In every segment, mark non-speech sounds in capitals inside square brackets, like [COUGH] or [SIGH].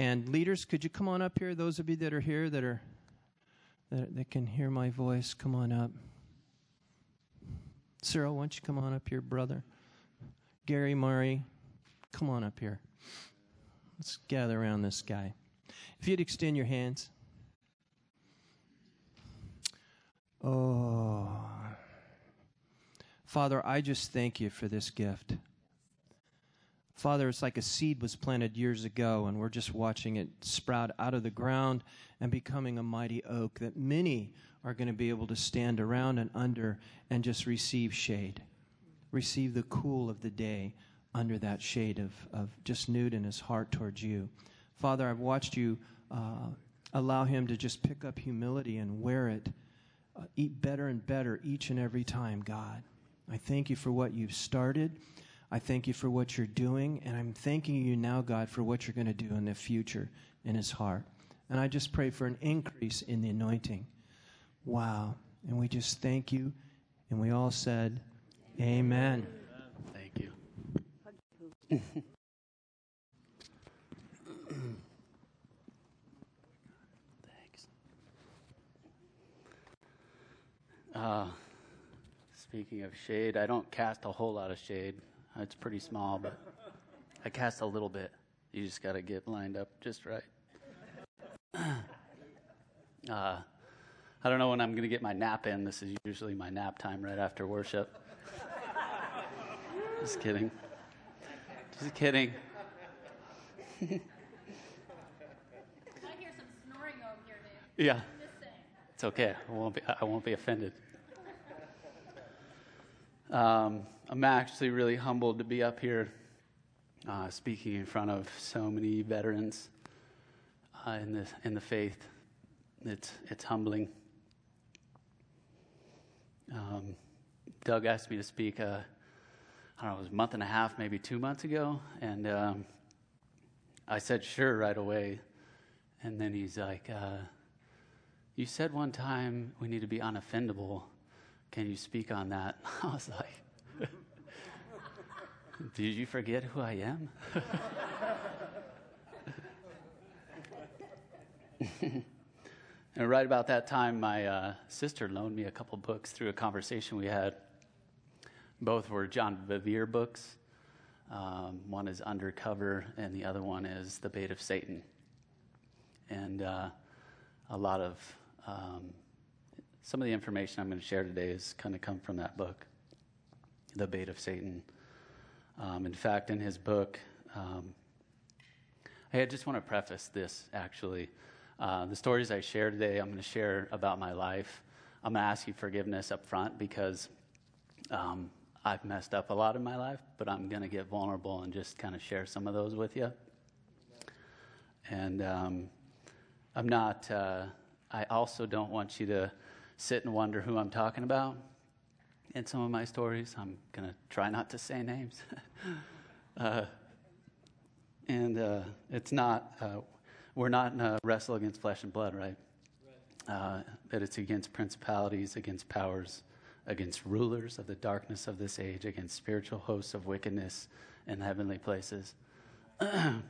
And leaders, could you come on up here? Those of you that are here that are that, that can hear my voice, come on up. Cyril, why don't you come on up here, brother? Gary Murray, come on up here. Let's gather around this guy. If you'd extend your hands. Oh. Father, I just thank you for this gift. Father, it's like a seed was planted years ago, and we're just watching it sprout out of the ground and becoming a mighty oak that many are going to be able to stand around and under and just receive shade, receive the cool of the day under that shade of, of just Newt in his heart towards you. Father, I've watched you uh, allow him to just pick up humility and wear it, uh, eat better and better each and every time, God. I thank you for what you've started. I thank you for what you're doing, and I'm thanking you now, God, for what you're going to do in the future in his heart. And I just pray for an increase in the anointing. Wow. And we just thank you. And we all said, Amen. Thank you. Thanks. Uh, speaking of shade, I don't cast a whole lot of shade. It's pretty small, but I cast a little bit. You just got to get lined up just right. [CLEARS THROAT] Uh, I don't know when I'm going to get my nap in. This is usually my nap time right after worship. [LAUGHS] Just kidding. Just kidding. [LAUGHS] I hear some snoring over here, Dave. Yeah, it's okay. I won't be, I won't be offended. Um, I'm actually really humbled to be up here uh, speaking in front of so many veterans uh, in, the, in the faith. It's, it's humbling. Um, Doug asked me to speak, uh, I don't know, it was a month and a half, maybe two months ago, and um, I said sure right away. And then he's like, uh, You said one time we need to be unoffendable. Can you speak on that? [LAUGHS] I was like, [LAUGHS] Did you forget who I am? [LAUGHS] and right about that time, my uh, sister loaned me a couple books through a conversation we had. Both were John Bevere books. Um, one is Undercover, and the other one is The Bait of Satan. And uh, a lot of um, some of the information I'm going to share today is kind of come from that book, The Bait of Satan. Um, in fact, in his book, um, I just want to preface this actually. Uh, the stories I share today, I'm going to share about my life. I'm going to ask you forgiveness up front because um, I've messed up a lot in my life, but I'm going to get vulnerable and just kind of share some of those with you. And um, I'm not, uh, I also don't want you to sit and wonder who I'm talking about in some of my stories. I'm going to try not to say names. [LAUGHS] uh, and uh, it's not, uh, we're not in a wrestle against flesh and blood, right? Uh, that it's against principalities, against powers, against rulers of the darkness of this age, against spiritual hosts of wickedness in heavenly places. [CLEARS THROAT] I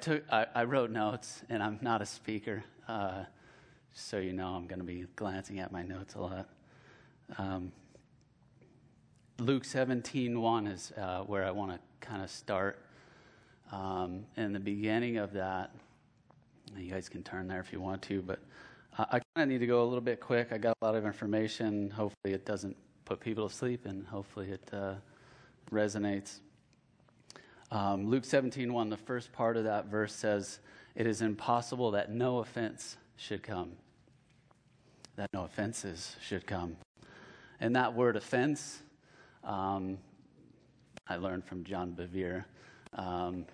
took, I, I, wrote notes, and I'm not a speaker, uh, so you know I'm going to be glancing at my notes a lot. Um, Luke 17:1 is uh, where I want to kind of start. Um, in the beginning of that, you guys can turn there if you want to, but I kind of need to go a little bit quick. I got a lot of information. Hopefully, it doesn't put people to sleep, and hopefully, it uh, resonates. Um, Luke 17, 1, the first part of that verse says, It is impossible that no offense should come, that no offenses should come. And that word offense, um, I learned from John Bevere, um,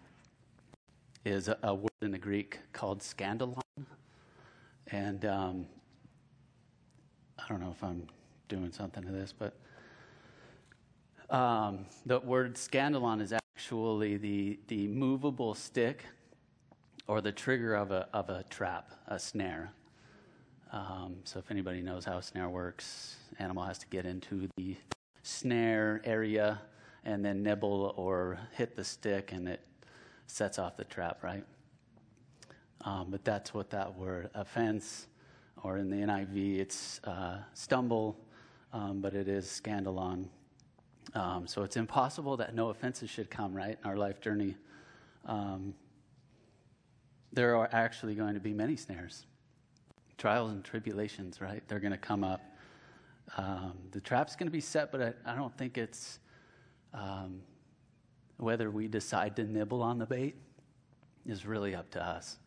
is a, a, word in the Greek called scandalon. And um, I don't know if I'm doing something to this, but um, the word scandalon is actually the, the movable stick or the trigger of a, of a trap, a snare. Um, so if anybody knows how a snare works, animal has to get into the snare area and then nibble or hit the stick, and it sets off the trap, right? Um, but that's what that word offense, or in the NIV, it's uh, stumble, um, but it is scandalon. Um, so it's impossible that no offenses should come, right, in our life journey. Um, there are actually going to be many snares, trials and tribulations, right? They're going to come up. Um, the trap's going to be set, but I, I don't think it's um, whether we decide to nibble on the bait is really up to us.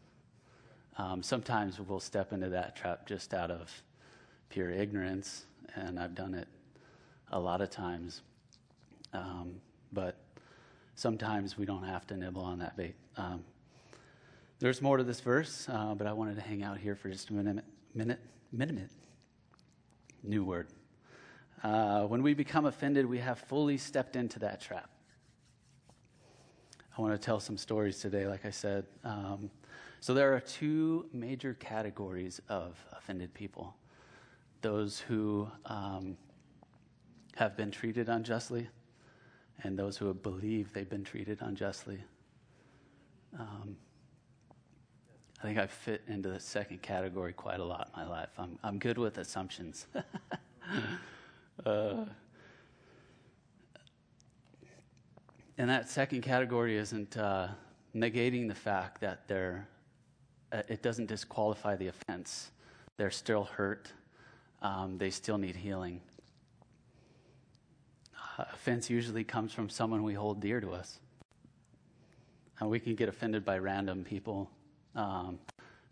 Um, sometimes we'll step into that trap just out of pure ignorance, and I've done it a lot of times. Um, but sometimes we don't have to nibble on that bait. Um, there's more to this verse, uh, but I wanted to hang out here for just a minute. Minute, minute, new word. Uh, when we become offended, we have fully stepped into that trap. I want to tell some stories today, like I said. Um, so, there are two major categories of offended people those who um, have been treated unjustly, and those who believe they've been treated unjustly. Um, I think I fit into the second category quite a lot in my life. I'm, I'm good with assumptions. [LAUGHS] uh, and that second category isn't uh, negating the fact that they're, uh, it doesn't disqualify the offense. They're still hurt, um, they still need healing. Uh, offense usually comes from someone we hold dear to us. And we can get offended by random people, um,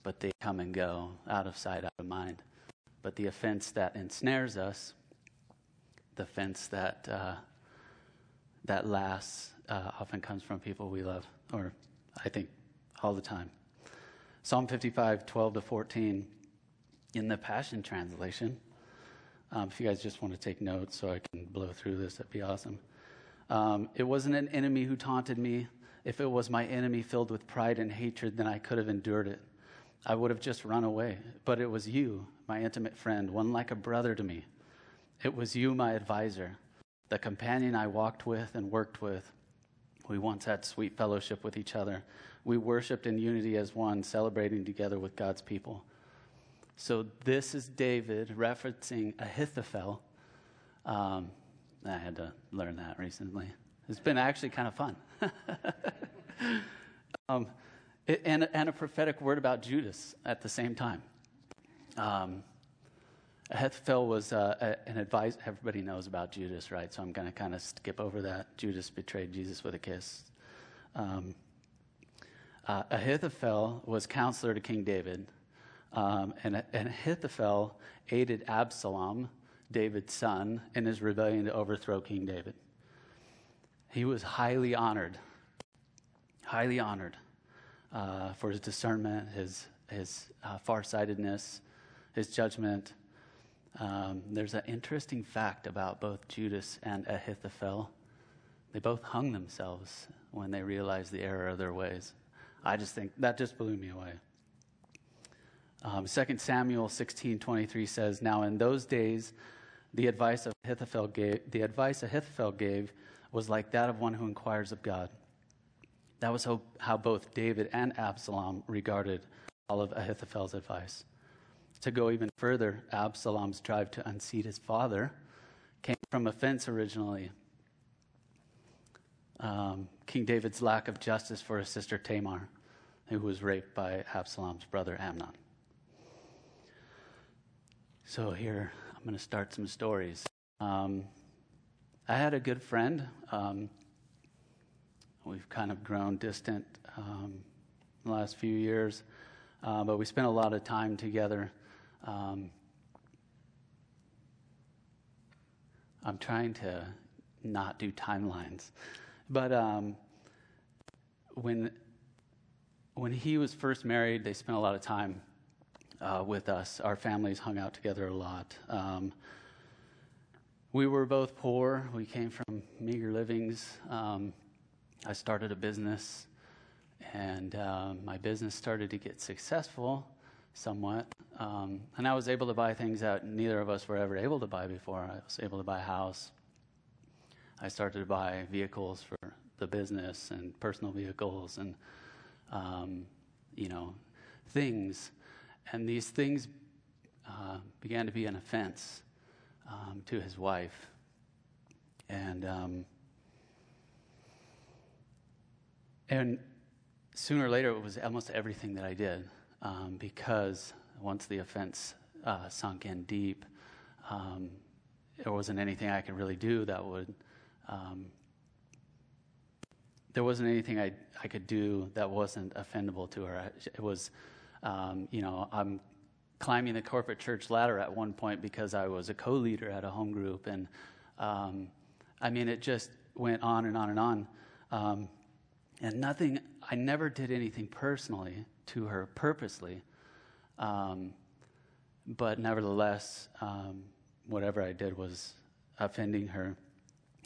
but they come and go, out of sight, out of mind. But the offense that ensnares us, the offense that, uh, that lasts, uh, often comes from people we love, or I think all the time. Psalm 55, 12 to 14, in the Passion Translation. Um, if you guys just want to take notes so I can blow through this, that'd be awesome. Um, it wasn't an enemy who taunted me. If it was my enemy filled with pride and hatred, then I could have endured it. I would have just run away. But it was you, my intimate friend, one like a brother to me. It was you, my advisor, the companion I walked with and worked with. We once had sweet fellowship with each other. We worshiped in unity as one, celebrating together with God's people. So this is David referencing Ahithophel. Um, I had to learn that recently. It's been actually kind of fun. [LAUGHS] um, and, and, a prophetic word about Judas at the same time. Um, Ahithophel was uh, an advisor. Everybody knows about Judas, right? So I'm going to kind of skip over that. Judas betrayed Jesus with a kiss. Um, uh, Ahithophel was counselor to King David, um, and, and Ahithophel aided Absalom, David's son, in his rebellion to overthrow King David. He was highly honored, highly honored uh, for his discernment, his, his uh, farsightedness, his judgment um, there's an interesting fact about both Judas and Ahithophel. They both hung themselves when they realized the error of their ways. I just think that just blew me away. Um, 2 Samuel 16:23 says, "Now in those days, the advice Ahithophel gave, the advice Ahithophel gave was like that of one who inquires of God." That was how, how both David and Absalom regarded all of Ahithophel's advice. To go even further, Absalom's drive to unseat his father came from offense originally. Um, King David's lack of justice for his sister Tamar, who was raped by Absalom's brother Amnon. So, here, I'm going to start some stories. Um, I had a good friend. Um, we've kind of grown distant um, the last few years, uh, but we spent a lot of time together. Um, I'm trying to not do timelines, but um, when when he was first married, they spent a lot of time uh, with us. Our families hung out together a lot. Um, we were both poor. We came from meager livings. Um, I started a business, and uh, my business started to get successful somewhat. Um, and I was able to buy things that neither of us were ever able to buy before. I was able to buy a house. I started to buy vehicles for the business and personal vehicles and, um, you know, things. And these things uh, began to be an offense um, to his wife. And, um, and sooner or later, it was almost everything that I did um, because once the offense uh, sunk in deep, um, there wasn't anything I could really do that would. Um, there wasn't anything I, I could do that wasn't offendable to her. It was, um, you know, I'm climbing the corporate church ladder at one point because I was a co leader at a home group. And um, I mean, it just went on and on and on. And nothing, I never did anything personally to her purposely. Um, but nevertheless, um, whatever I did was offending her.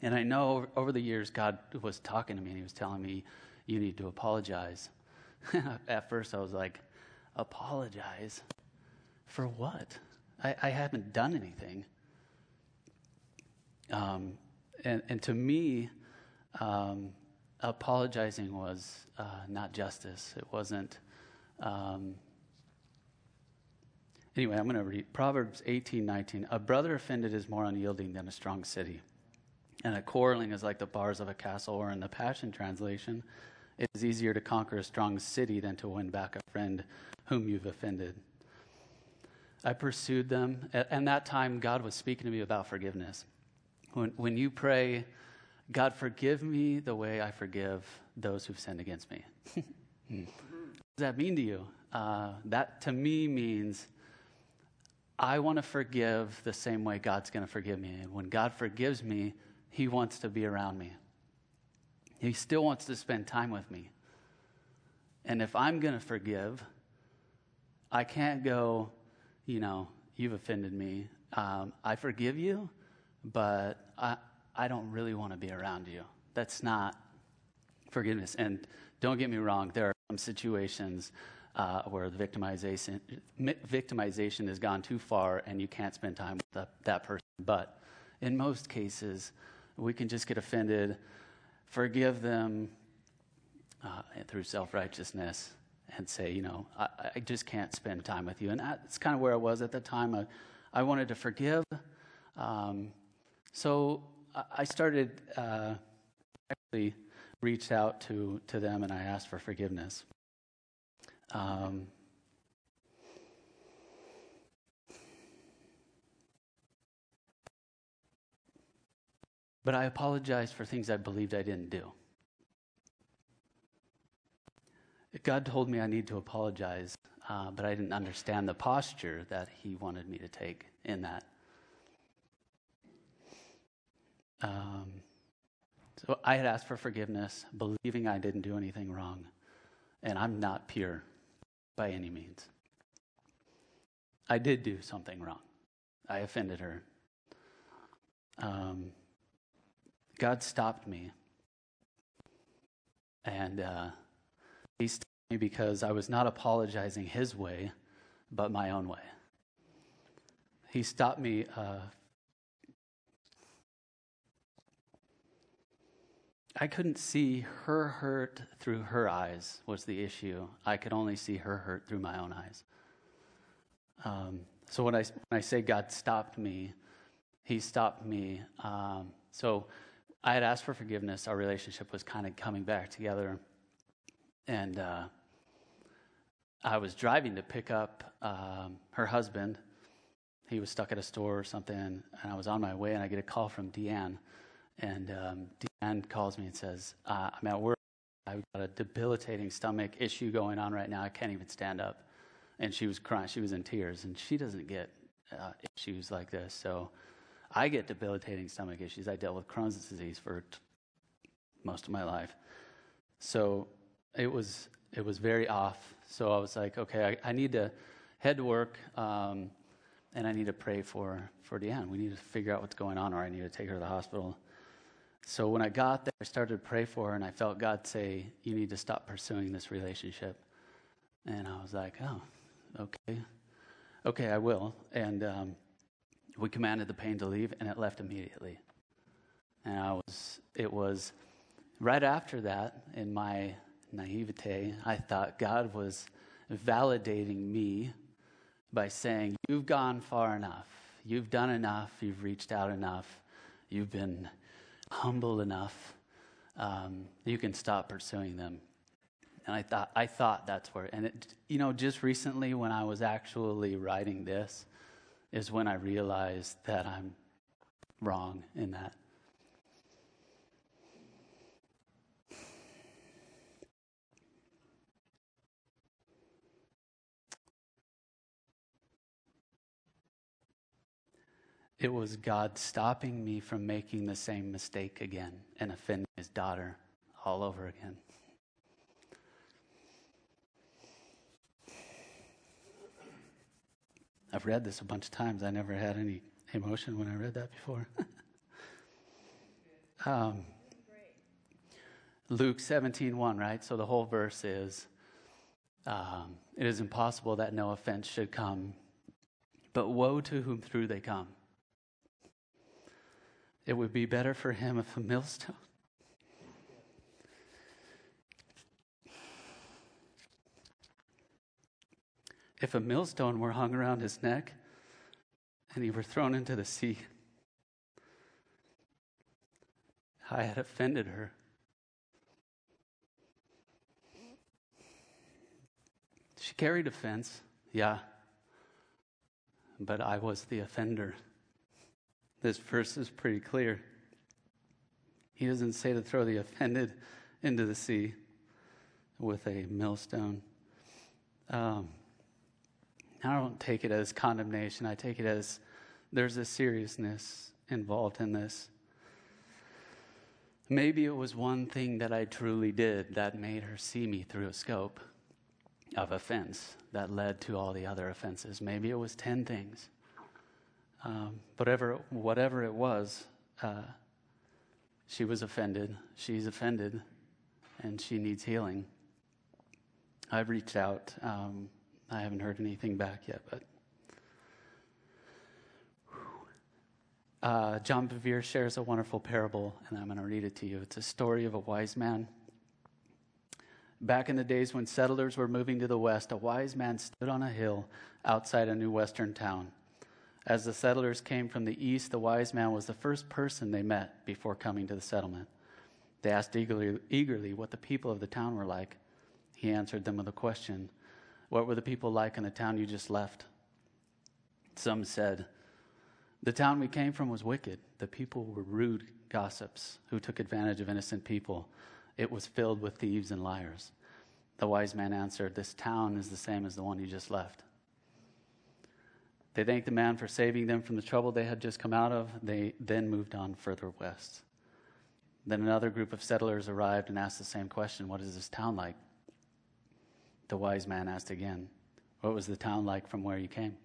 And I know over the years, God was talking to me and He was telling me, You need to apologize. [LAUGHS] At first, I was like, Apologize? For what? I, I haven't done anything. Um, and, and to me, um, apologizing was uh, not justice. It wasn't. Um, anyway, I'm going to read Proverbs 18 19. A brother offended is more unyielding than a strong city. And a quarreling is like the bars of a castle, or in the Passion Translation, it is easier to conquer a strong city than to win back a friend whom you've offended. I pursued them. And that time, God was speaking to me about forgiveness. When, when you pray, God, forgive me the way I forgive those who've sinned against me. [LAUGHS] what does that mean to you? Uh, that to me means I want to forgive the same way God's going to forgive me. And when God forgives me, He wants to be around me. He still wants to spend time with me. And if I'm going to forgive, I can't go, you know, you've offended me. Um, I forgive you, but I, I don't really want to be around you. That's not forgiveness. And don't get me wrong, there are some situations uh, where the victimization, victimization has gone too far and you can't spend time with the, that person. But in most cases, we can just get offended, forgive them uh, through self righteousness, and say, you know, I, I, just can't spend time with you. And that's kind of where I was at the time. I, I wanted to forgive. Um, so I started, uh, actually reached out to, to them and I asked for forgiveness. Um, but I apologized for things I believed I didn't do. God told me I need to apologize, uh, but I didn't understand the posture that He wanted me to take in that. Um, so I had asked for forgiveness, believing I didn't do anything wrong, and I'm not pure by any means. I did do something wrong. I offended her. Um, God stopped me, and uh, He stopped me because I was not apologizing His way, but my own way. He stopped me uh, I couldn't see her hurt through her eyes, was the issue. I could only see her hurt through my own eyes. Um, so when I, when I say God stopped me, He stopped me. Um, so I had asked for forgiveness. Our relationship was kind of coming back together. And uh, I was driving to pick up um, her husband. He was stuck at a store or something. And I was on my way, and I get a call from Deanne and um, Deanne calls me and says, uh, I'm at work. I've got a debilitating stomach issue going on right now. I can't even stand up. And she was crying. She was in tears. And she doesn't get uh, issues like this. So I get debilitating stomach issues. I dealt with Crohn's disease for t- most of my life. So it was, it was very off. So I was like, okay, I, I need to head to work. Um, and I need to pray for, for Deanne. We need to figure out what's going on, or I need to take her to the hospital. So when I got there, I started to pray for her, and I felt God say, You need to stop pursuing this relationship. And I was like, Oh, okay. Okay, I will. And um, we commanded the pain to leave, and it left immediately. And I was, it was right after that, in my naivete, I thought God was validating me by saying, You've gone far enough. You've done enough. You've reached out enough. You've been humble enough. Um, you can stop pursuing them. And I thought, I thought that's where, and it, you know, just recently when I was actually writing this, is when I realized that I'm wrong in that. It was God stopping me from making the same mistake again and offending his daughter all over again. I've read this a bunch of times. I never had any emotion when I read that before. [LAUGHS] um, Luke 17, 1, right? So the whole verse is um, It is impossible that no offense should come, but woe to whom through they come. It would be better for him if a millstone if a millstone were hung around his neck and he were thrown into the sea. I had offended her. She carried offense, yeah, but I was the offender. This verse is pretty clear. He doesn't say to throw the offended into the sea with a millstone. Um, I don't take it as condemnation. I take it as there's a seriousness involved in this. Maybe it was one thing that I truly did that made her see me through a scope of offense that led to all the other offenses. Maybe it was 10 things. Um, whatever, whatever it was, uh, she was offended. She's offended, and she needs healing. I've reached out. Um, I haven't heard anything back yet, but. Uh, John Bevere shares a wonderful parable, and I'm going to read it to you. It's a story of a wise man. Back in the days when settlers were moving to the west, a wise man stood on a hill outside a new western town. As the settlers came from the east, the wise man was the first person they met before coming to the settlement. They asked eagerly, eagerly what the people of the town were like. He answered them with a question what were the people like in the town you just left? Some said, The town we came from was wicked. The people were rude gossips who took advantage of innocent people. It was filled with thieves and liars. The wise man answered, This town is the same as the one you just left. They thanked the man for saving them from the trouble they had just come out of. They then moved on further west. Then another group of settlers arrived and asked the same question What is this town like? The wise man asked again, What was the town like from where you came?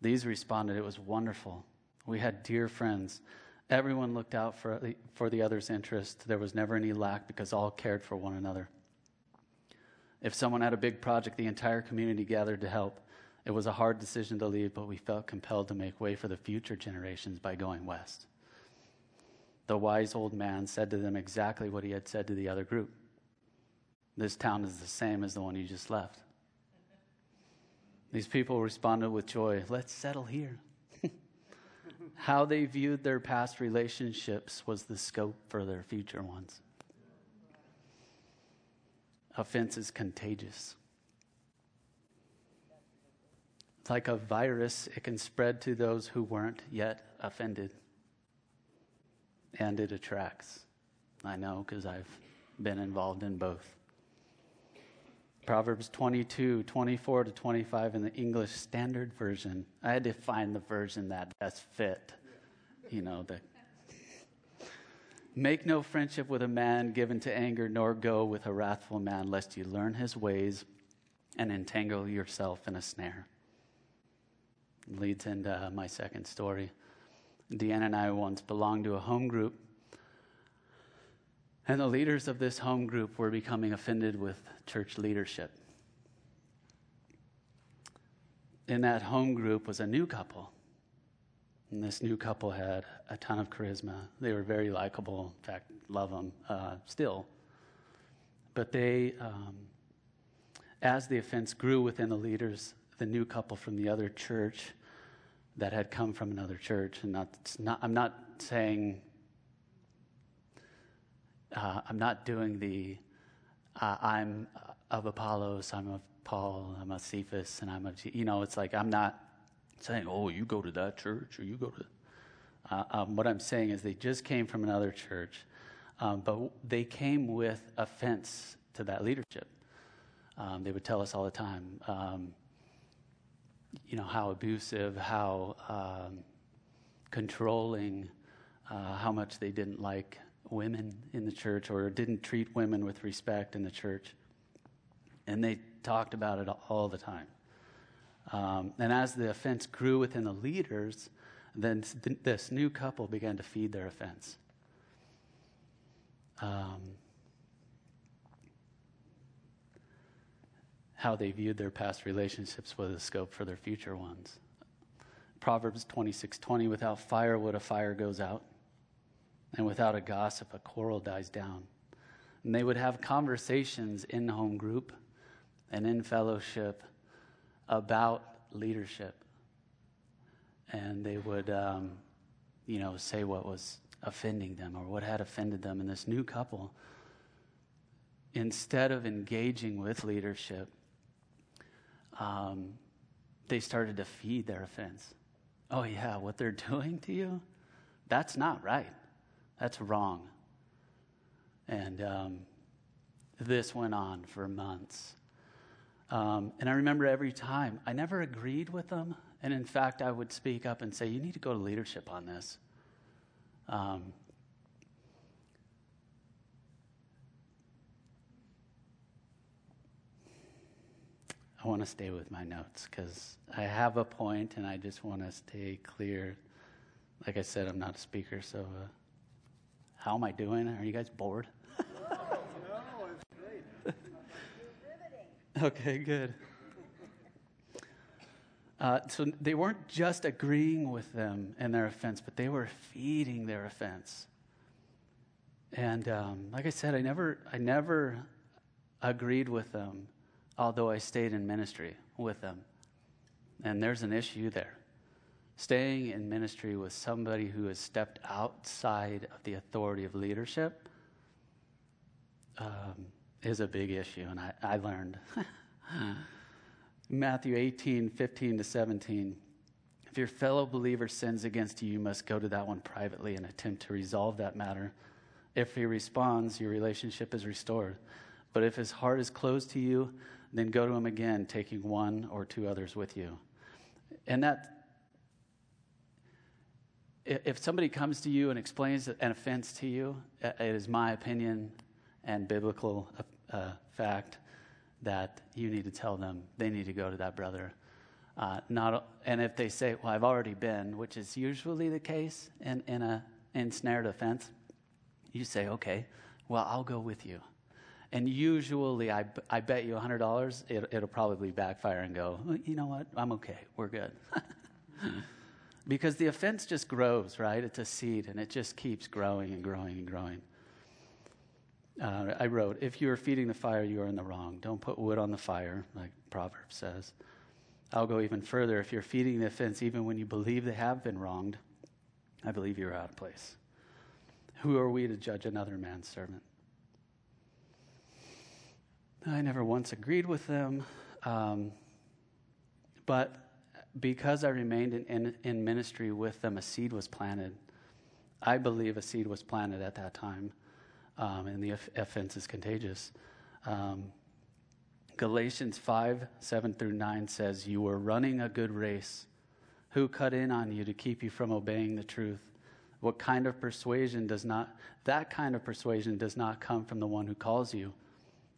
These responded, It was wonderful. We had dear friends. Everyone looked out for the, for the other's interest. There was never any lack because all cared for one another. If someone had a big project, the entire community gathered to help. It was a hard decision to leave, but we felt compelled to make way for the future generations by going west. The wise old man said to them exactly what he had said to the other group. This town is the same as the one you just left. These people responded with joy let's settle here. [LAUGHS] How they viewed their past relationships was the scope for their future ones. Offense is contagious. Like a virus, it can spread to those who weren't yet offended. And it attracts. I know because I've been involved in both. Proverbs 22, 24 to 25 in the English Standard Version. I had to find the version that best fit, you know, the Make no friendship with a man given to anger, nor go with a wrathful man, lest you learn his ways and entangle yourself in a snare. Leads into uh, my second story. Deanna and I once belonged to a home group and the leaders of this home group were becoming offended with church leadership. In that home group was a new couple. And this new couple had a ton of charisma. They were very likable. In fact, love them uh, still. But they, um, as the offense grew within the leaders, the new couple from the other church that had come from another church, and not, not I'm not saying, uh, I'm not doing the, uh, I'm of Apollos, I'm of Paul, I'm of Cephas, and I'm of, you know, it's like I'm not saying, oh, you go to that church or you go to. Uh, um, what I'm saying is they just came from another church, um, but they came with offense to that leadership. Um, they would tell us all the time, um, you know, how abusive, how um, controlling, uh, how much they didn't like women in the church or didn't treat women with respect in the church. And they talked about it all the time. Um, and as the offense grew within the leaders, then this new couple began to feed their offense. Um, how they viewed their past relationships was a scope for their future ones. Proverbs 26:20 without firewood a fire goes out and without a gossip a quarrel dies down. And they would have conversations in home group and in fellowship about leadership. And they would, um, you know, say what was offending them or what had offended them. And this new couple, instead of engaging with leadership, um, they started to feed their offense. Oh, yeah, what they're [LAUGHS] doing to you? That's not right. That's wrong. And um, this went on for months. Um, and I remember every time, I never agreed with them. And in fact, I would speak up and say, You need to go to leadership on this. Um, I want to stay with my notes because I have a point and I just want to stay clear. Like I said, I'm not a speaker, so uh, how am I doing? Are you guys bored? [LAUGHS] Okay, good. Uh, so they weren't just agreeing with them in their offense, but they were feeding their offense. And um, like I said, I never, I never agreed with them, although I stayed in ministry with them. And there's an issue there. Staying in ministry with somebody who has stepped outside of the authority of leadership um, is a big issue, and I, I learned. [LAUGHS] Matthew 18, 15 to 17. If your fellow believer sins against you, you must go to that one privately and attempt to resolve that matter. If he responds, your relationship is restored. But if his heart is closed to you, then go to him again, taking one or two others with you. And that, if somebody comes to you and explains an offense to you, it is my opinion and biblical uh, fact that you need to tell them they need to go to that brother. Uh, not, and if they say, "Well, I've already been," which is usually the case in, in a ensnared offense, you say, "Okay, well, I'll go with you." And usually, I, I bet you $100, it, it'll probably backfire and go, you know what? I'm okay. We're good. [LAUGHS] because the offense just grows, right? It's a seed, and it just keeps growing and growing and growing. Uh, I wrote, If you are feeding the fire, you are in the wrong. Don't put wood on the fire, like Proverbs says. I'll go even further. If you're feeding the offense, even when you believe they have been wronged, I believe you're out of place. Who are we to judge another man's servant? I never once agreed with them, um, but because I remained in, in, in ministry with them, a seed was planted. I believe a seed was planted at that time um, and the offense is contagious. Um, Galatians 5 7 through 9 says, You were running a good race. Who cut in on you to keep you from obeying the truth? What kind of persuasion does not, that kind of persuasion does not come from the one who calls you?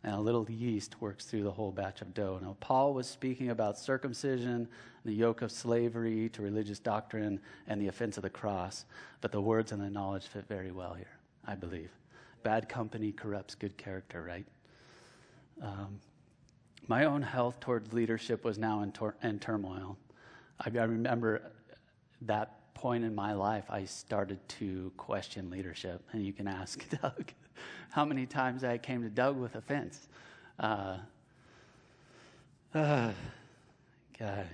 And a little yeast works through the whole batch of dough. Now, Paul was speaking about circumcision, the yoke of slavery to religious doctrine, and the offense of the cross. But the words and the knowledge fit very well here, I believe bad company corrupts good character, right? Um, my own health towards leadership was now in, tor- in turmoil. I, I, remember that point in my life, I started to question leadership. And you can ask [LAUGHS] Doug how many times I came to Doug with offense. Uh, uh, God.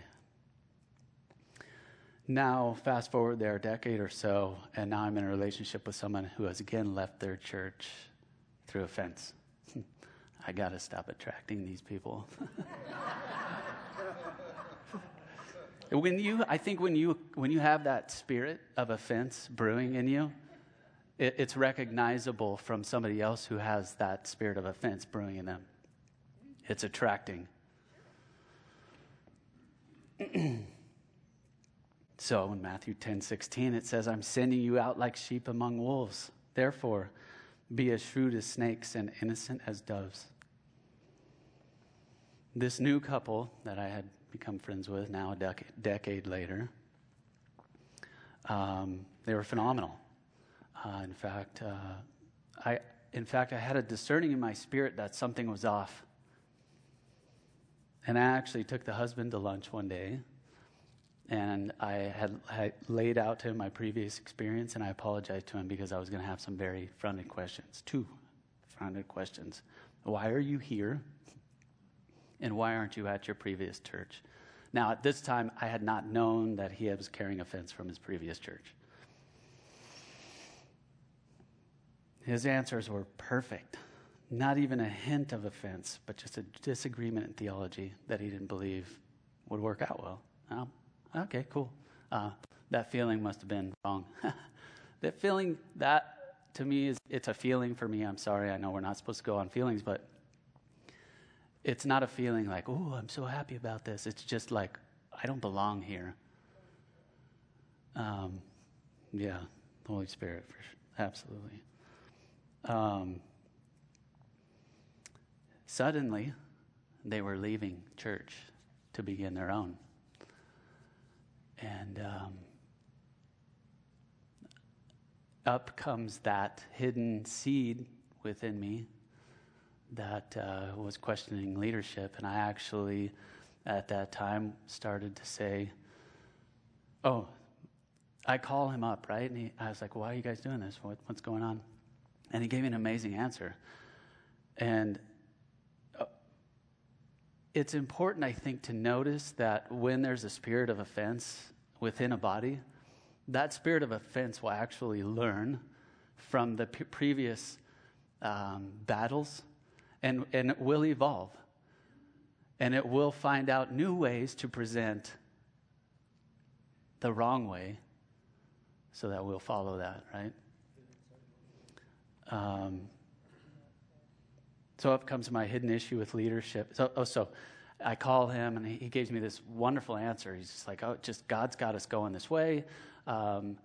Now, fast forward there a decade or so, and now I'm in a relationship with someone who has again left their church through offense. [LAUGHS] I got to stop attracting these people. [LAUGHS] when you, I think when you, when you have that spirit of offense brewing in you, it, it's recognizable from somebody else who has that spirit of offense brewing in them. It's attracting. [CLEARS THROAT] so in Matthew 10 16, it says, I'm sending you out like sheep among wolves. Therefore, be as shrewd as snakes and innocent as doves. This new couple that I had become friends with now a dec- decade later, um, they were phenomenal. Uh, in fact, uh, I, in fact, I had a discerning in my spirit that something was off. And I actually took the husband to lunch one day, and I had, had laid out to him my previous experience, and I apologized to him because I was going to have some very fronted questions, two fronted questions. Why are you here? And why aren't you at your previous church? Now, at this time, I had not known that he was carrying offense from his previous church. His answers were perfect. Not even a hint of offense, but just a disagreement in theology that he didn't believe would work out well. Oh, okay, cool. Uh, that feeling must have been wrong. [LAUGHS] that feeling, that to me is, it's a feeling for me. I'm sorry, I know we're not supposed to go on feelings, but it's not a feeling like, oh, I'm so happy about this. It's just like, I don't belong here. Um, yeah, Holy Spirit, for sure. absolutely. Um, suddenly, they were leaving church to begin their own. And um, up comes that hidden seed within me that uh, was questioning leadership. And I actually, at that time, started to say, Oh, I call him up, right? And he, I was like, Why are you guys doing this? What, what's going on? And he gave me an amazing answer. And uh, it's important, I think, to notice that when there's a spirit of offense within a body, that spirit of offense will actually learn from the p- previous um, battles and, and it will evolve. And it will find out new ways to present the wrong way so that we'll follow that, right? Um, so up comes my hidden issue with leadership. So, oh, so I call him and he, gives me this wonderful answer. He's just like, oh, just God's got us going this way. Um,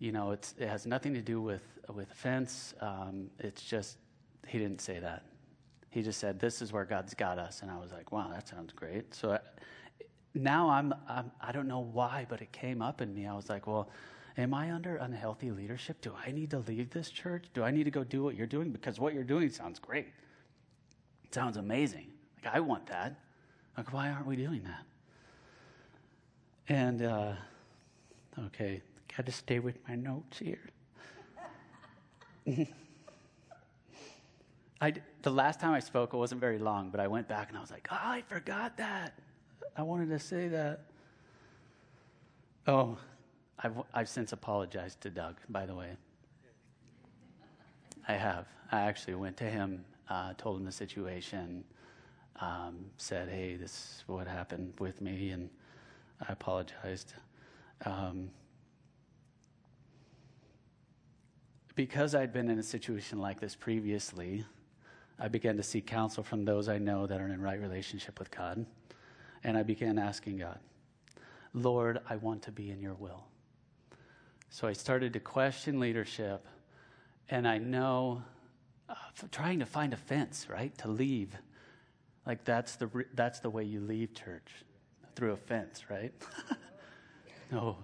you know, it has nothing to do with, with offense. Um, it's just, he didn't say that. He just said, This is where God's got us. And I was like, Wow, that sounds great. So I, now I'm, I'm, I don't know why, but it came up in me. I was like, Well, am I under unhealthy leadership? Do I need to leave this church? Do I need to go do what you're doing? Because what you're doing sounds great. It sounds amazing. Like, I want that. Like, why aren't we doing that? And, uh, okay, got to stay with my notes here. [LAUGHS] I, the last time I spoke, it wasn't very long, but I went back and I was like, oh, I forgot that. I wanted to say that. Oh, I've, I've since apologized to Doug, by the way. I have. I actually went to him, uh, told him the situation, um, said, hey, this is what happened with me, and I apologized. Um, because I'd been in a situation like this previously, I began to seek counsel from those I know that are in right relationship with God. And I began asking God, Lord, I want to be in your will. So I started to question leadership, and I know uh, trying to find a fence, right, to leave. Like that's the, that's the way you leave church, through a fence, right? [LAUGHS] no,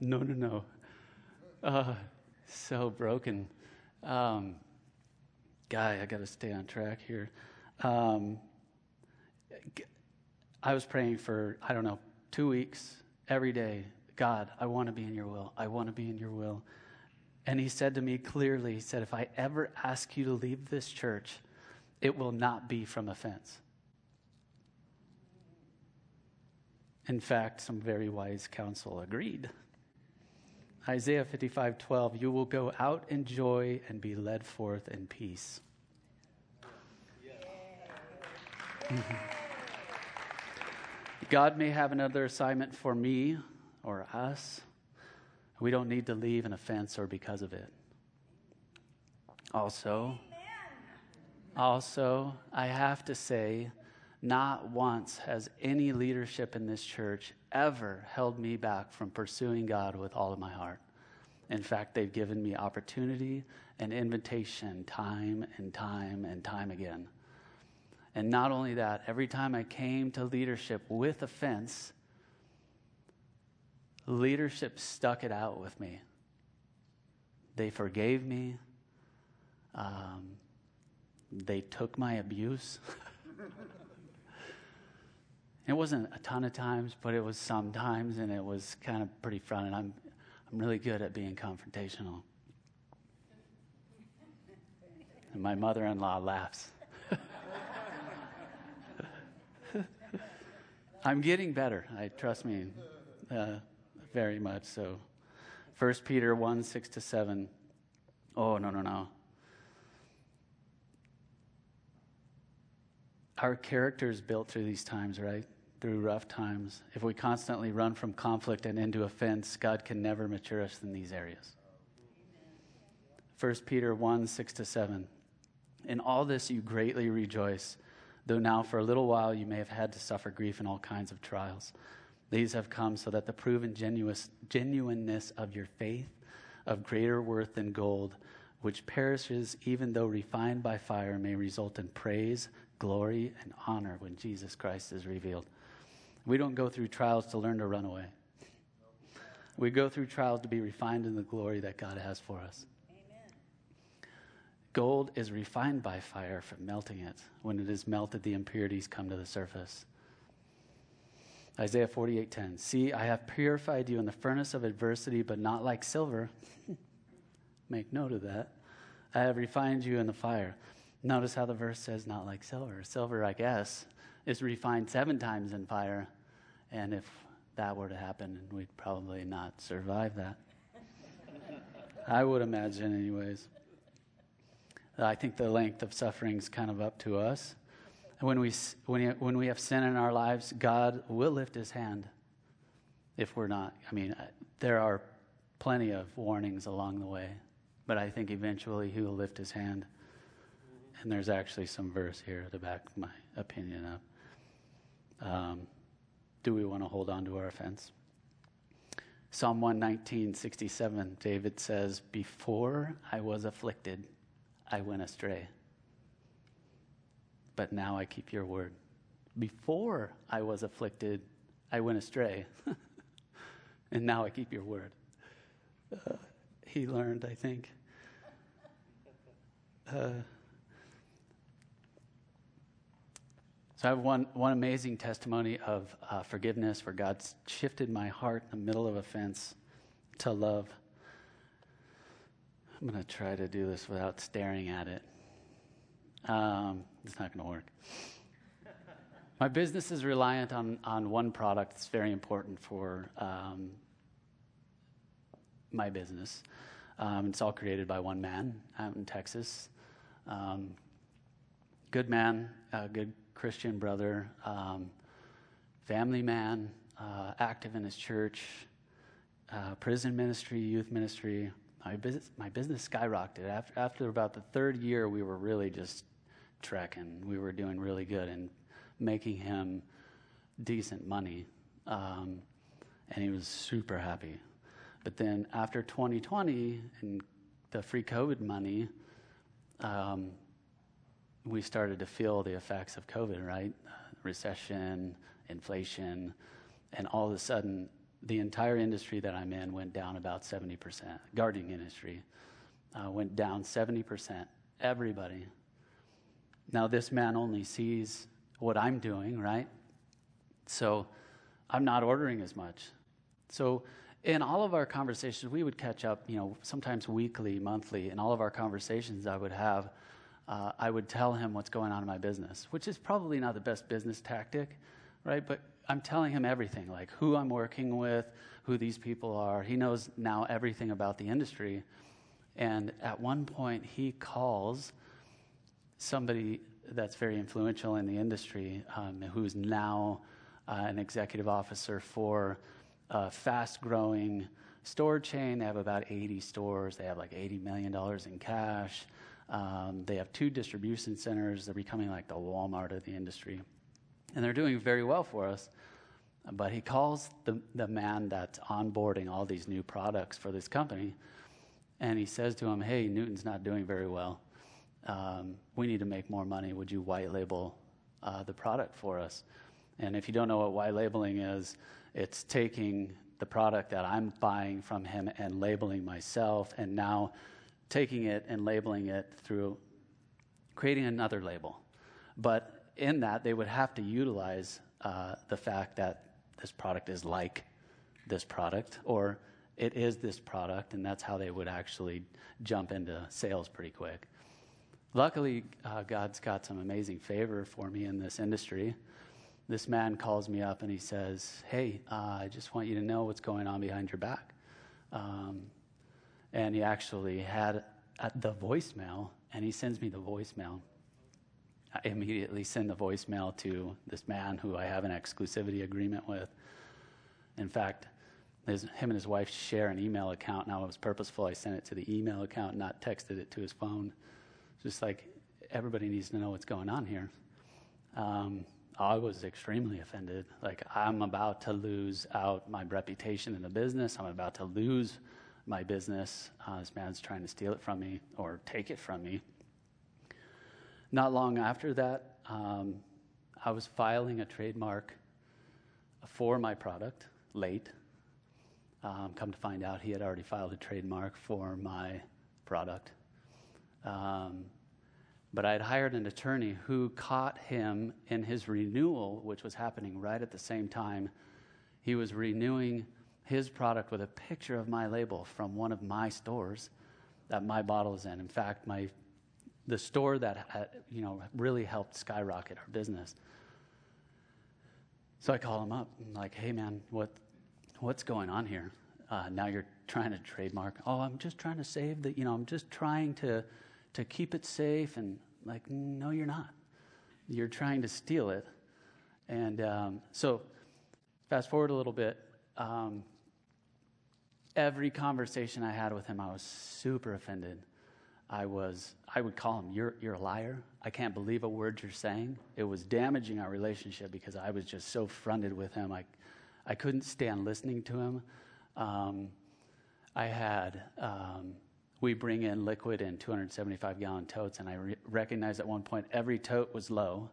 no, no, no. Uh, so broken. Um, guy, I got to stay on track here. Um, I was praying for, I don't know, two weeks every day. God, I want to be in your will. I want to be in your will. And he said to me clearly, he said, if I ever ask you to leave this church, it will not be from offense. In fact, some very wise counsel agreed. Isaiah 55 12, you will go out in joy and be led forth in peace. Mm-hmm. God may have another assignment for me or us. We don't need to leave an offense or because of it. Also, also, I have to say, not once has any leadership in this church ever held me back from pursuing God with all of my heart. In fact, they've given me opportunity and invitation time and time and time again. And not only that, every time I came to leadership with offense, leadership stuck it out with me. They forgave me. Um, they took my abuse. [LAUGHS] it wasn't a ton of times, but it was sometimes, and it was kind of pretty front. And I'm, I'm really good at being confrontational. And my mother in law laughs. I'm getting better. I trust me. Uh, very much so. 1 Peter 1 6 to 7. Oh, no, no, no. Our character is built through these times, right? Through rough times. If we constantly run from conflict and into offense, God can never mature us in these areas. 1 Peter 1 6 to 7. In all this you greatly rejoice, though now for a little while you may have had to suffer grief in all kinds of trials these have come so that the proven genuineness of your faith, of greater worth than gold, which perishes even though refined by fire, may result in praise, glory, and honor when Jesus Christ is revealed. We don't go through trials to learn to run away. We go through trials to be refined in the glory that God has for us. Amen. Gold is refined by fire from melting it. When it is melted, the impurities come to the surface. Isaiah 48:10. See, I have purified you in the furnace of adversity, but not like silver. [LAUGHS] Make note of that. I have refined you in the fire. Notice how the verse says not like silver. Silver, I guess, is refined seven times in fire. And if that were to happen, we'd probably not survive that. [LAUGHS] I would imagine, anyways. I think the length of suffering is kind of up to us when we, when, when we have sin in our lives, God will lift his hand if we're not. I mean, there are plenty of warnings along the way, but I think eventually he will lift his hand. And there's actually some verse here to back my opinion up. Um, do we want to hold on to our offense? Psalm 119, 67, David says, Before I was afflicted, I went astray but now I keep your word. Before I was afflicted, I went astray, [LAUGHS] and now I keep your word. Uh, he learned, I think. Uh, so I have one, one amazing testimony of uh, forgiveness where God shifted my heart in the middle of offense to love. I'm going to try to do this without staring at it. Um, it's not going to work. My business is reliant on, on one product that's very important for um, my business. Um, it's all created by one man out in Texas. Um, good man, a good Christian brother, um, family man, uh, active in his church, uh, prison ministry, youth ministry. My business, my business skyrocketed. After, after about the third year, we were really just trek, and we were doing really good and making him decent money. Um, and he was super happy. But then after 2020 and the free COVID money, um, we started to feel the effects of COVID, right? recession, inflation, and all of a sudden, the entire industry that I'm in went down about 70%. Gardening industry uh, went down 70%. Everybody now, this man only sees what I'm doing, right? So I'm not ordering as much. So in all of our conversations, we would catch up, you know, sometimes weekly, monthly. In all of our conversations, I would have, uh, I would tell him what's going on in my business, which is probably not the best business tactic, right? But I'm telling him everything, like who I'm working with, who these people are. He knows now everything about the industry. And at one point, he calls somebody that's very influential in the industry, um, who's now uh, an executive officer for a fast growing store chain. They have about 80 stores, they have like $80 million in cash. Um, they have two distribution centers. They're becoming like the Walmart of the industry. And they're doing very well for us. But he calls the, the man that's onboarding all these new products for this company, and he says to him, Hey, Newton's not doing very well we need to make more money. Would you white label uh, the product for us? And if you don't know what white labeling is, it's taking the product that I'm buying from him and labeling myself, and now taking it and labeling it through creating another label. But in that, they would have to utilize uh, the fact that this product is like this product, or it is this product, and that's how they would actually jump into sales pretty quick. Luckily, uh, God's got some amazing favor for me in this industry. This man calls me up and he says, Hey, uh, I just want you to know what's going on behind your back. Um, and he actually had the voicemail, and he sends me the voicemail. I immediately send the voicemail to this man who I have an exclusivity agreement with. In fact, his, him and his wife share an email account. Now, it was purposeful. I sent it to the email account, not texted it to his phone just like everybody needs to know what's going on here. Um, I was extremely offended. Like, I'm about to lose out my reputation in the business. I'm about to lose my business. Uh, this man's trying to steal it from me or take it from me. Not long after that, um, I was filing a trademark for my product late. Um, come to find out, he had already filed a trademark for my product. Um, but I had hired an attorney who caught him in his renewal, which was happening right at the same time. He was renewing his product with a picture of my label from one of my stores that my bottle is in. In fact, my the store that had, you know really helped skyrocket our business. So I call him up. I'm like, "Hey, man, what what's going on here? Uh, now you're trying to trademark. Oh, I'm just trying to save the. You know, I'm just trying to." To keep it safe. And like, no, you're not. You're trying to steal it. And um, so, fast forward a little bit. Um, every conversation I had with him, I was super offended. I was, I would call him, you're, you're a liar. I can't believe a word you're saying. It was damaging our relationship because I was just so fronted with him. I, I couldn't stand listening to him. Um, I had, um, we bring in liquid in 275 gallon totes, and I re- recognized at one point every tote was low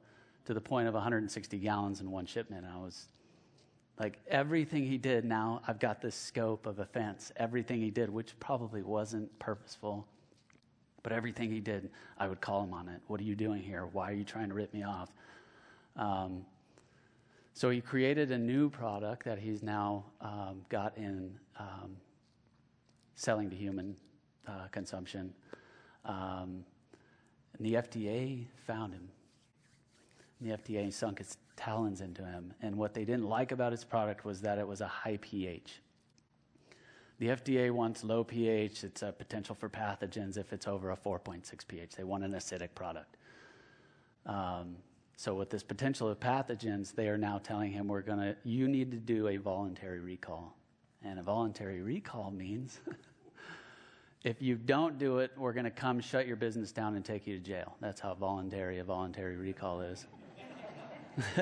to the point of 160 gallons in one shipment. And I was like, everything he did, now I've got this scope of offense. Everything he did, which probably wasn't purposeful, but everything he did, I would call him on it. What are you doing here? Why are you trying to rip me off? Um, so he created a new product that he's now um, got in um, selling to human consumption. Um, and the FDA found him. And the FDA sunk its talons into him. And what they didn't like about his product was that it was a high pH. The FDA wants low pH. It's a potential for pathogens if it's over a 4.6 pH. They want an acidic product. Um, so with this potential of pathogens, they are now telling him we're to you need to do a voluntary recall. And a voluntary recall means [LAUGHS] if you don't do it, we're going to come shut your business down and take you to jail. That's how voluntary a voluntary recall is. [LAUGHS]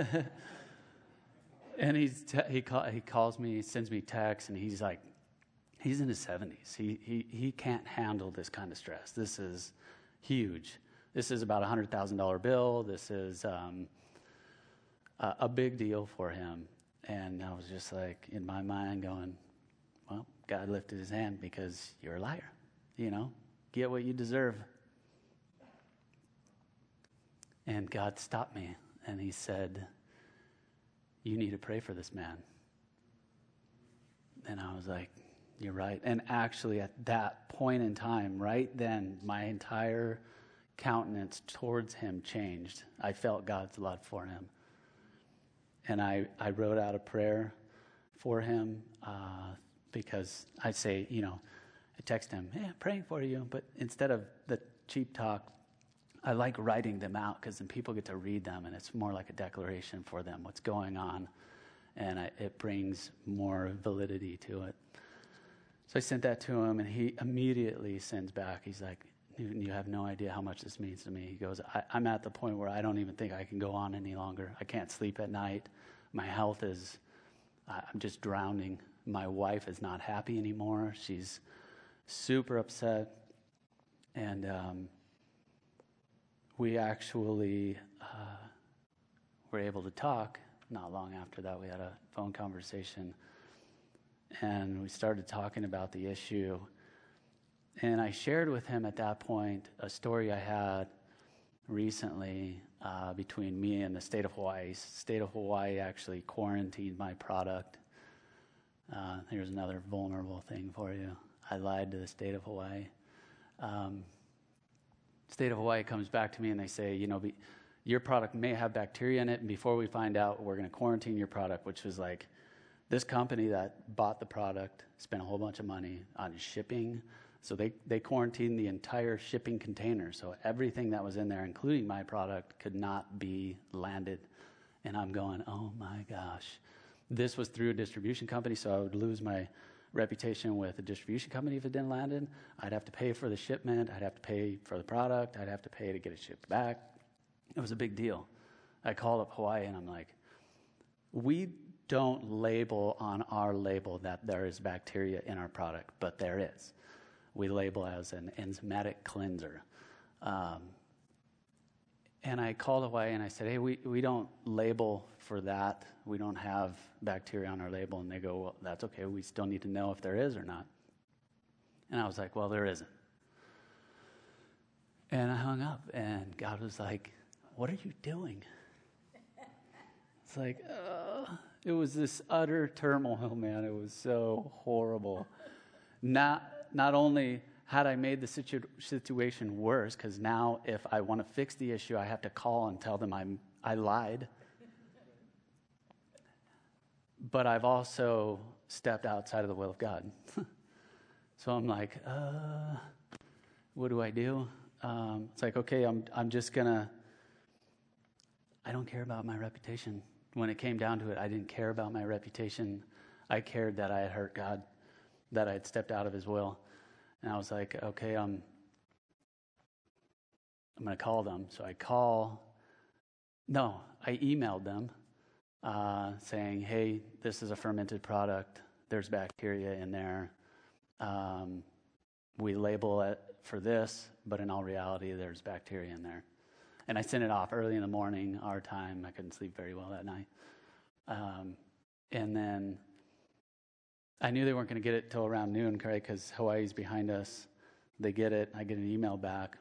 and he's te- he, call, he calls me, he sends me texts, and he's like, he's in his 70s. He, he, he can't handle this kind of stress. This is huge. This is about a $100,000 bill. This is um, a, a big deal for him. And I was just like, in my mind, going, well, God lifted his hand because you're a liar you know, get what you deserve. And God stopped me and He said, You need to pray for this man. and I was like, you're right. And actually, at that point in time, right then, my entire countenance towards him changed. I felt God's love for him. And I, I wrote out a prayer for him uh, because I say, you know, I text him, hey, I'm praying for you. But instead of the cheap talk, I like writing them out because then people get to read them and it's more like a declaration for them, what's going on. And I, it brings more validity to it. So I sent that to him, and he immediately sends back. He's like, Newton, you have no idea how much this means to me. He goes, I, am at the point where I don't even think I can go on any longer. I can't sleep at night. My health is, I'm just drowning. My wife is not happy anymore. She's super upset. And um, we actually uh, were able to talk. Not long after that, we had a phone conversation and we started talking about the issue. And I shared with him at that point a story I had recently uh, between me and the state of Hawaii. State of Hawaii actually quarantined my product. Uh, here's another vulnerable thing for you. I lied to the state of Hawaii. Um, state of Hawaii comes back to me and they say, you know, be, your product may have bacteria in it, and before we find out, we're going to quarantine your product, which was like this company that bought the product spent a whole bunch of money on shipping. So they, they quarantined the entire shipping container. So everything that was in there, including my product, could not be landed. And I'm going, oh my gosh. This was through a distribution company, so I would lose my reputation with a distribution company if it didn't land in. I'd have to pay for the shipment, I'd have to pay for the product, I'd have to pay to get it shipped back. It was a big deal. I called up Hawaii and I'm like, we don't label on our label that there is bacteria in our product, but there is. We label as an enzymatic cleanser. Um, and I called Hawaii and I said, hey, we, we don't label for that. We don't have bacteria on our label. And they go, well, that's okay. We still need to know if there is or not. And I was like, well, there isn't. And I hung up, and God was like, what are you doing? It's like, uh, it was this utter turmoil, man. It was so horrible. Not, not only had I made the situ- situation worse, because now if I want to fix the issue, I have to call and tell them I'm, I lied. But I've also stepped outside of the will of God. [LAUGHS] so I'm like, uh, what do I do? Um, it's like, okay, I'm, I'm just going to, I don't care about my reputation when it came down to it, I didn't care about my reputation. I cared that I had hurt God, that I had stepped out of His will. And I was like, okay, um, I'm going to call them. So I call, no, I emailed them uh, saying, hey, this is a fermented product. There's bacteria in there. Um, we label it for this, but in all reality, there's bacteria in there. And I sent it off early in the morning, our time. I couldn't sleep very well that night. Um, and then I knew they weren't going to get it till around noon, right? Because Hawaii's behind us. They get it. I get an email back.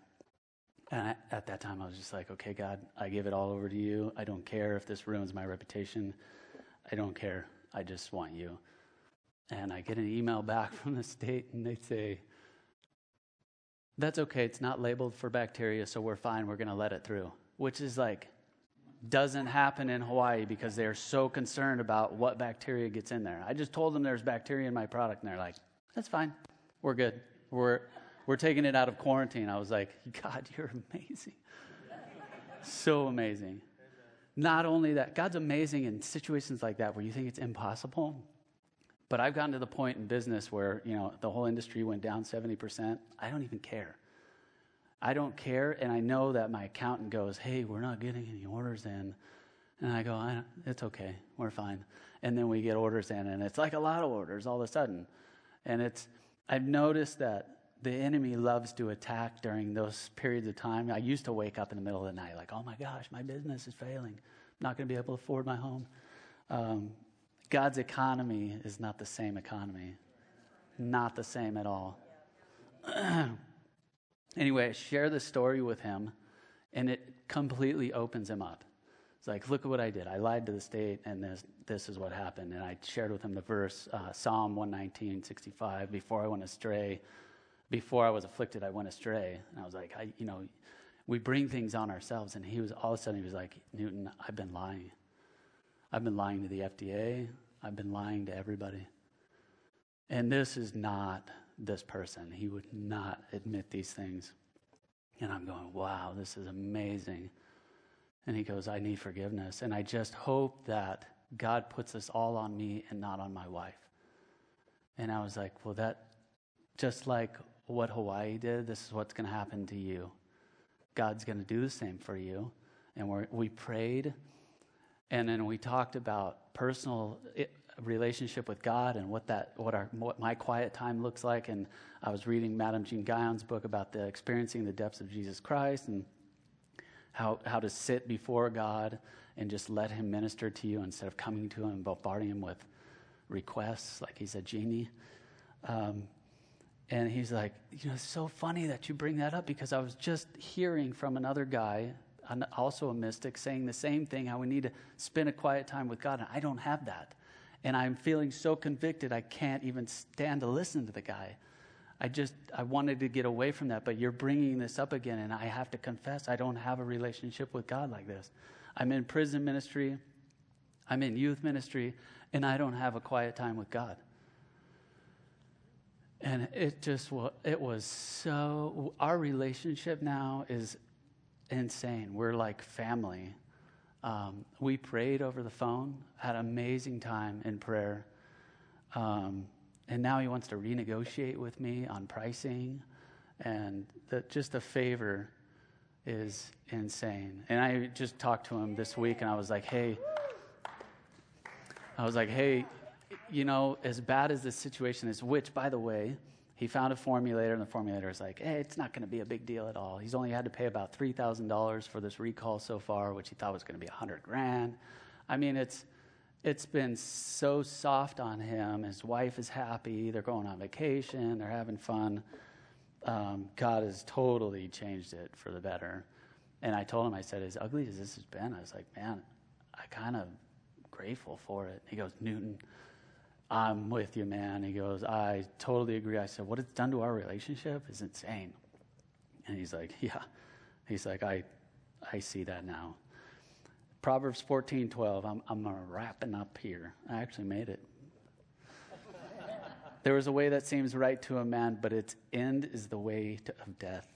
And I, at that time, I was just like, okay, God, I give it all over to you. I don't care if this ruins my reputation. I don't care. I just want you. And I get an email back [LAUGHS] from the state, and they say, that's okay. It's not labeled for bacteria, so we're fine. We're going to let it through. Which is like, doesn't happen in Hawaii because they're so concerned about what bacteria gets in there. I just told them there's bacteria in my product, and they're like, that's fine. We're good. We're, we're taking it out of quarantine. I was like, God, you're amazing. so amazing. Not only that, God's amazing in situations like that where you think it's impossible. But I've gotten to the point in business where, you know, the whole industry went down 70%. I don't even care. I don't care, and I know that my accountant goes, "Hey, we're not getting any orders in," and I go, I "It's okay, we're fine." And then we get orders in, and it's like a lot of orders all of a sudden, and it's. I've noticed that the enemy loves to attack during those periods of time. I used to wake up in the middle of the night like, "Oh my gosh, my business is failing. I'm not going to be able to afford my home." Um, God's economy is not the same economy. Not the same at all. [CLEARS THROAT] anyway, I share the story with him, and it completely opens him up. It's like, look at what I did. I lied to the state, and this, this is what happened. And I shared with him the verse, uh, Psalm 119, 65. Before I went astray, before I was afflicted, I went astray. And I was like, I, you know, we bring things on ourselves. And he was, all of a sudden, he was like, Newton, I've been lying. I've been lying to the FDA. I've been lying to everybody. And this is not this person. He would not admit these things. And I'm going, wow, this is amazing. And he goes, I need forgiveness. And I just hope that God puts this all on me and not on my wife. And I was like, well, that, just like what Hawaii did, this is what's going to happen to you. God's going to do the same for you. And we we prayed, and then we talked about personal relationship with God and what that what our what my quiet time looks like. And I was reading Madame Jean Guyon's book about the experiencing the depths of Jesus Christ and how how to sit before God and just let Him minister to you instead of coming to Him and bombarding Him with requests like He's a genie. Um, and he's like, you know, it's so funny that you bring that up because I was just hearing from another guy, also a mystic, saying the same thing how we need to spend a quiet time with God. And I don't have that and I'm feeling so convicted I can't even stand to listen to the guy. I just I wanted to get away from that, but you're bringing this up again and I have to confess I don't have a relationship with God like this. I'm in prison ministry, I'm in youth ministry, and I don't have a quiet time with God. And it just it was so our relationship now is insane. We're like family. Um, we prayed over the phone, had an amazing time in prayer. Um, and now he wants to renegotiate with me on pricing. And the, just the favor is insane. And I just talked to him this week and I was like, hey, I was like, hey, you know, as bad as this situation is, which, by the way, he found a formulator, and the formulator is like, hey, it's not going to be a big deal at all. He's only had to pay about $3,000 for this recall so far, which he thought was going to be 100 grand. I mean, it's, it's been so soft on him. His wife is happy. They're going on vacation. They're having fun. Um, God has totally changed it for the better. And I told him, I said, as ugly as this has been, I was like, man, I kind of grateful for it. He goes, Newton, I'm with you, man. He goes, I totally agree. I said, What it's done to our relationship is insane. And he's like, Yeah. He's like, I, I see that now. Proverbs 14 12. I'm, I'm wrapping up here. I actually made it. [LAUGHS] there is a way that seems right to a man, but its end is the way to, of death.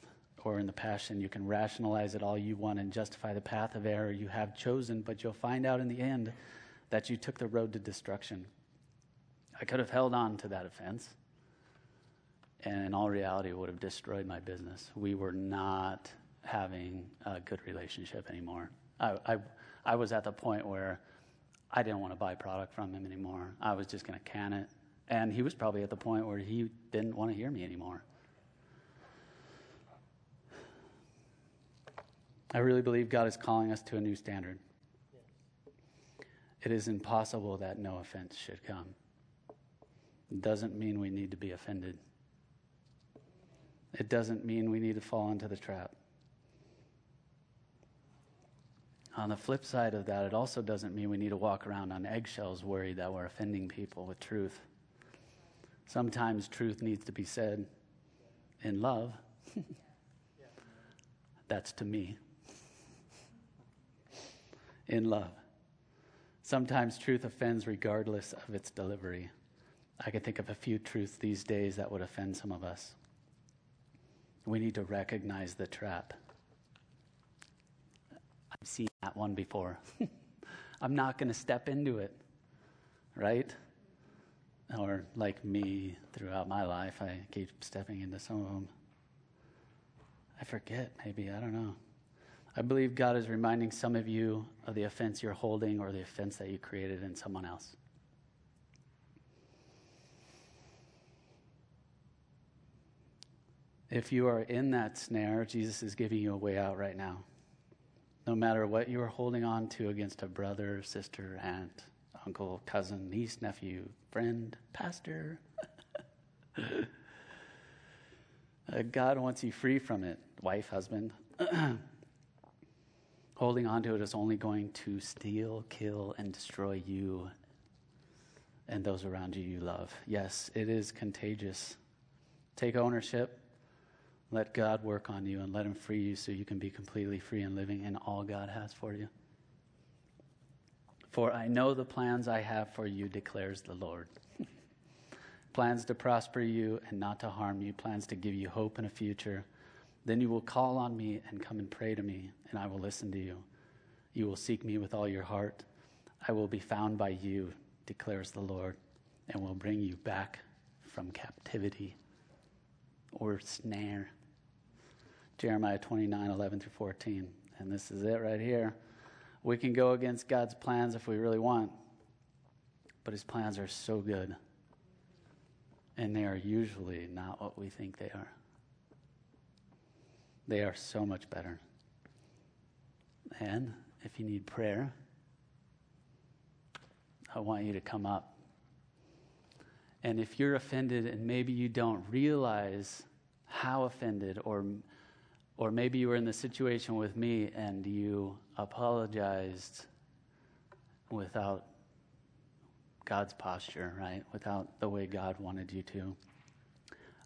Or in the Passion, you can rationalize it all you want and justify the path of error you have chosen, but you'll find out in the end that you took the road to destruction. I could have held on to that offense, and in all reality, it would have destroyed my business. We were not having a good relationship anymore. I, I, I was at the point where I didn't want to buy product from him anymore. I was just going to can it. And he was probably at the point where he didn't want to hear me anymore. I really believe God is calling us to a new standard. It is impossible that no offense should come doesn't mean we need to be offended. It doesn't mean we need to fall into the trap. On the flip side of that, it also doesn't mean we need to walk around on eggshells worried that we're offending people with truth. Sometimes truth needs to be said in love. [LAUGHS] That's to me. In love. Sometimes truth offends regardless of its delivery. I can think of a few truths these days that would offend some of us. We need to recognize the trap. I've seen that one before. [LAUGHS] I'm not going to step into it, right? Or like me throughout my life, I keep stepping into some of them. I forget, maybe, I don't know. I believe God is reminding some of you of the offense you're holding or the offense that you created in someone else. If you are in that snare, Jesus is giving you a way out right now. No matter what you are holding on to against a brother, sister, aunt, uncle, cousin, niece, nephew, friend, pastor, [LAUGHS] uh, God wants you free from it, wife, husband. [CLEARS THROAT] Holding on to it is only going to steal, kill, and destroy you and those around you you love. Yes, it is contagious. Take ownership. Let God work on you and let Him free you so you can be completely free and living in all God has for you. For I know the plans I have for you, declares the Lord. [LAUGHS] plans to prosper you and not to harm you, plans to give you hope and a future. Then you will call on me and come and pray to me, and I will listen to you. You will seek me with all your heart. I will be found by you, declares the Lord, and will bring you back from captivity or snare. Jeremiah 29 11 through 14. And this is it right here. We can go against God's plans if we really want, but his plans are so good. And they are usually not what we think they are. They are so much better. And if you need prayer, I want you to come up. And if you're offended and maybe you don't realize how offended, or, or maybe you were in the situation with me and you apologized without God's posture, right? Without the way God wanted you to.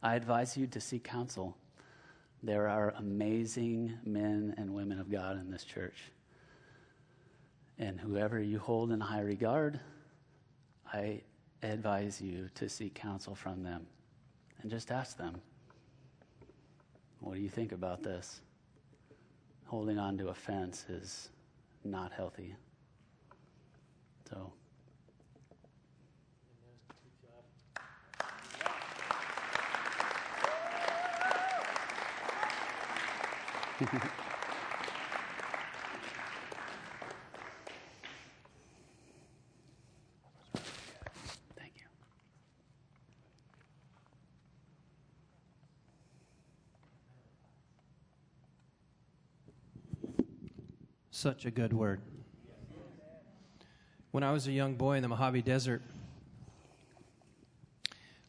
I advise you to seek counsel. There are amazing men and women of God in this church. And whoever you hold in high regard, I advise you to seek counsel from them and just ask them, What do you think about this? Holding on to offense is not healthy. So. [LAUGHS] Such a good word. When I was a young boy in the Mojave Desert,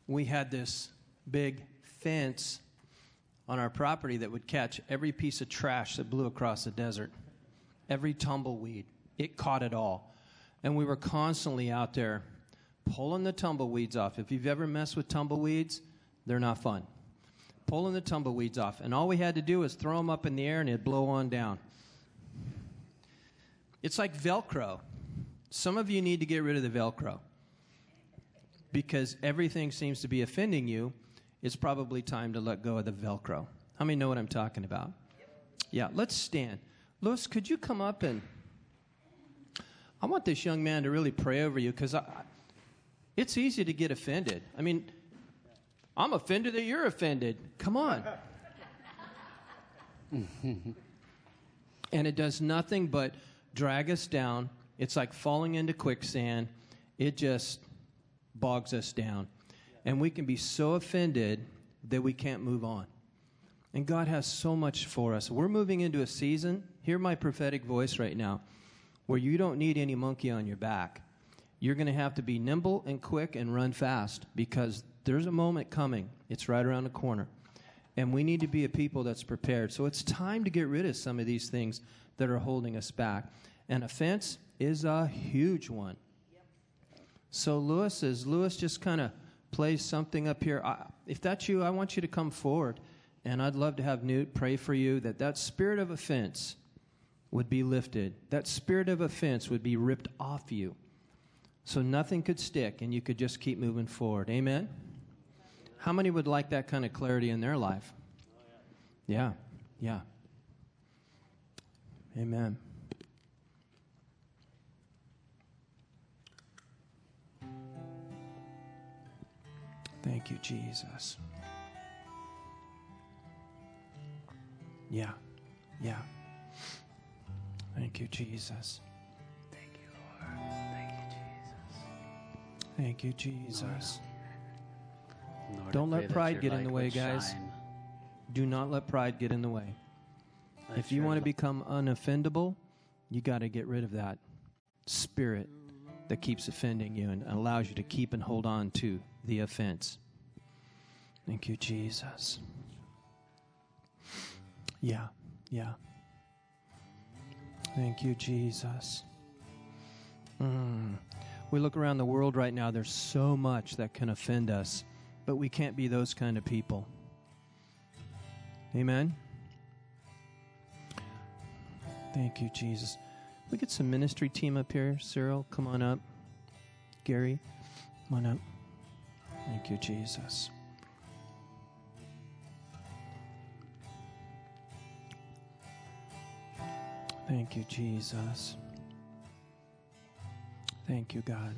we had this big fence on our property that would catch every piece of trash that blew across the desert, every tumbleweed. It caught it all. And we were constantly out there pulling the tumbleweeds off. If you've ever messed with tumbleweeds, they're not fun. Pulling the tumbleweeds off. And all we had to do was throw them up in the air and it'd blow on down. It's like Velcro. Some of you need to get rid of the Velcro because everything seems to be offending you. It's probably time to let go of the Velcro. How many know what I'm talking about? Yeah, let's stand. Lewis, could you come up and I want this young man to really pray over you because it's easy to get offended. I mean, I'm offended that you're offended. Come on. [LAUGHS] and it does nothing but drag us down. It's like falling into quicksand. It just bogs us down. And we can be so offended that we can't move on. And God has so much for us. We're moving into a season, hear my prophetic voice right now, where you don't need any monkey on your back. You're going to have to be nimble and quick and run fast because there's a moment coming. It's right around the corner. And we need to be a people that's prepared. So it's time to get rid of some of these things that are holding us back. And offense is a huge one. So Lewis is Lewis just kind of plays something up here. I, if that's you, I want you to come forward, and I'd love to have Newt pray for you that that spirit of offense would be lifted. That spirit of offense would be ripped off you, so nothing could stick, and you could just keep moving forward. Amen. How many would like that kind of clarity in their life? Yeah, yeah. Amen. Thank you, Jesus. Yeah, yeah. Thank you, Jesus. Thank you, Lord. Thank you, Jesus. Thank you, Jesus. Lord, Don't let pride get in the way, guys. Shine. Do not let pride get in the way. if you want to become unoffendable, you got to get rid of that spirit that keeps offending you and allows you to keep and hold on to the offense. Thank you, Jesus. Yeah, yeah. Thank you, Jesus. Mm. We look around the world right now, there's so much that can offend us, but we can't be those kind of people. Amen. Thank you, Jesus. We get some ministry team up here. Cyril, come on up. Gary, come on up. Thank you, Jesus. Thank you, Jesus. Thank you, God.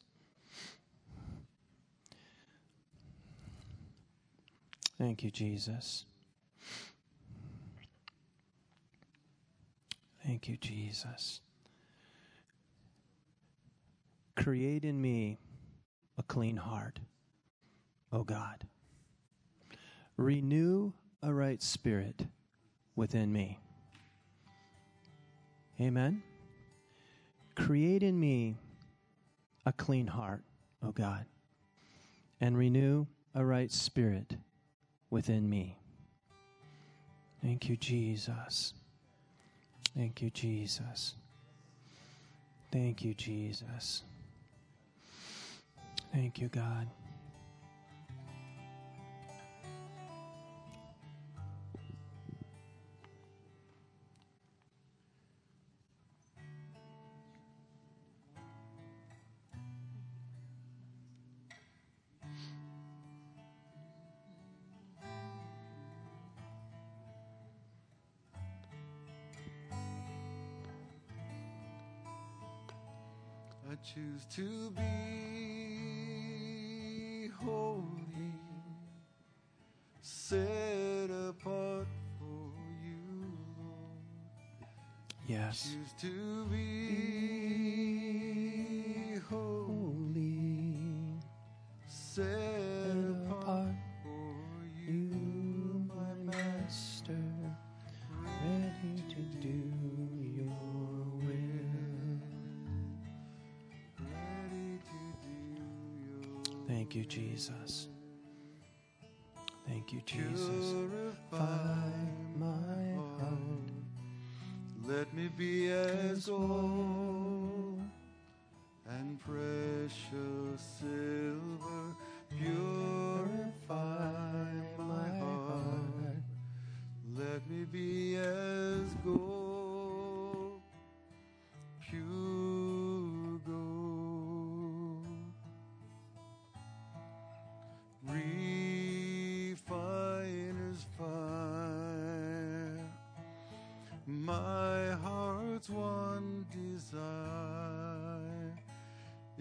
Thank you, Jesus. Thank you, Jesus. Create in me a clean heart, O God. Renew a right spirit within me. Amen. Create in me a clean heart, O God, and renew a right spirit within me. Thank you, Jesus. Thank you, Jesus. Thank you, Jesus. Thank you, God. Choose to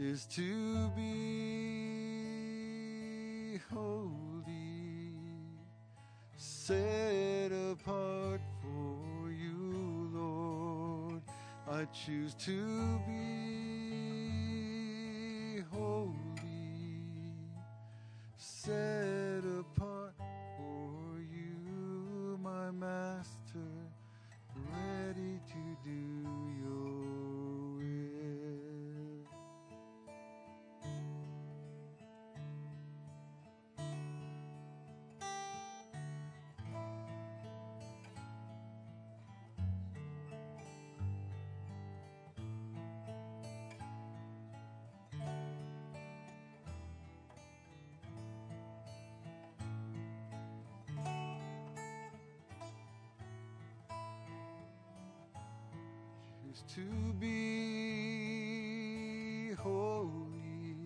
is to be holy, set apart for you, Lord. I choose to be holy, set to be holy,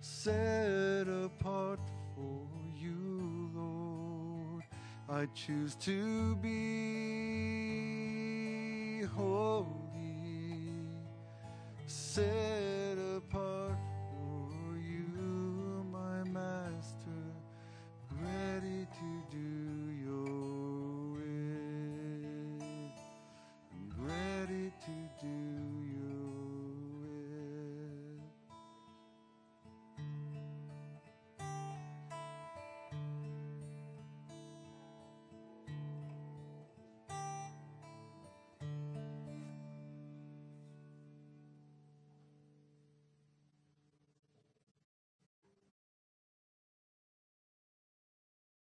set apart for you, Lord. I choose to be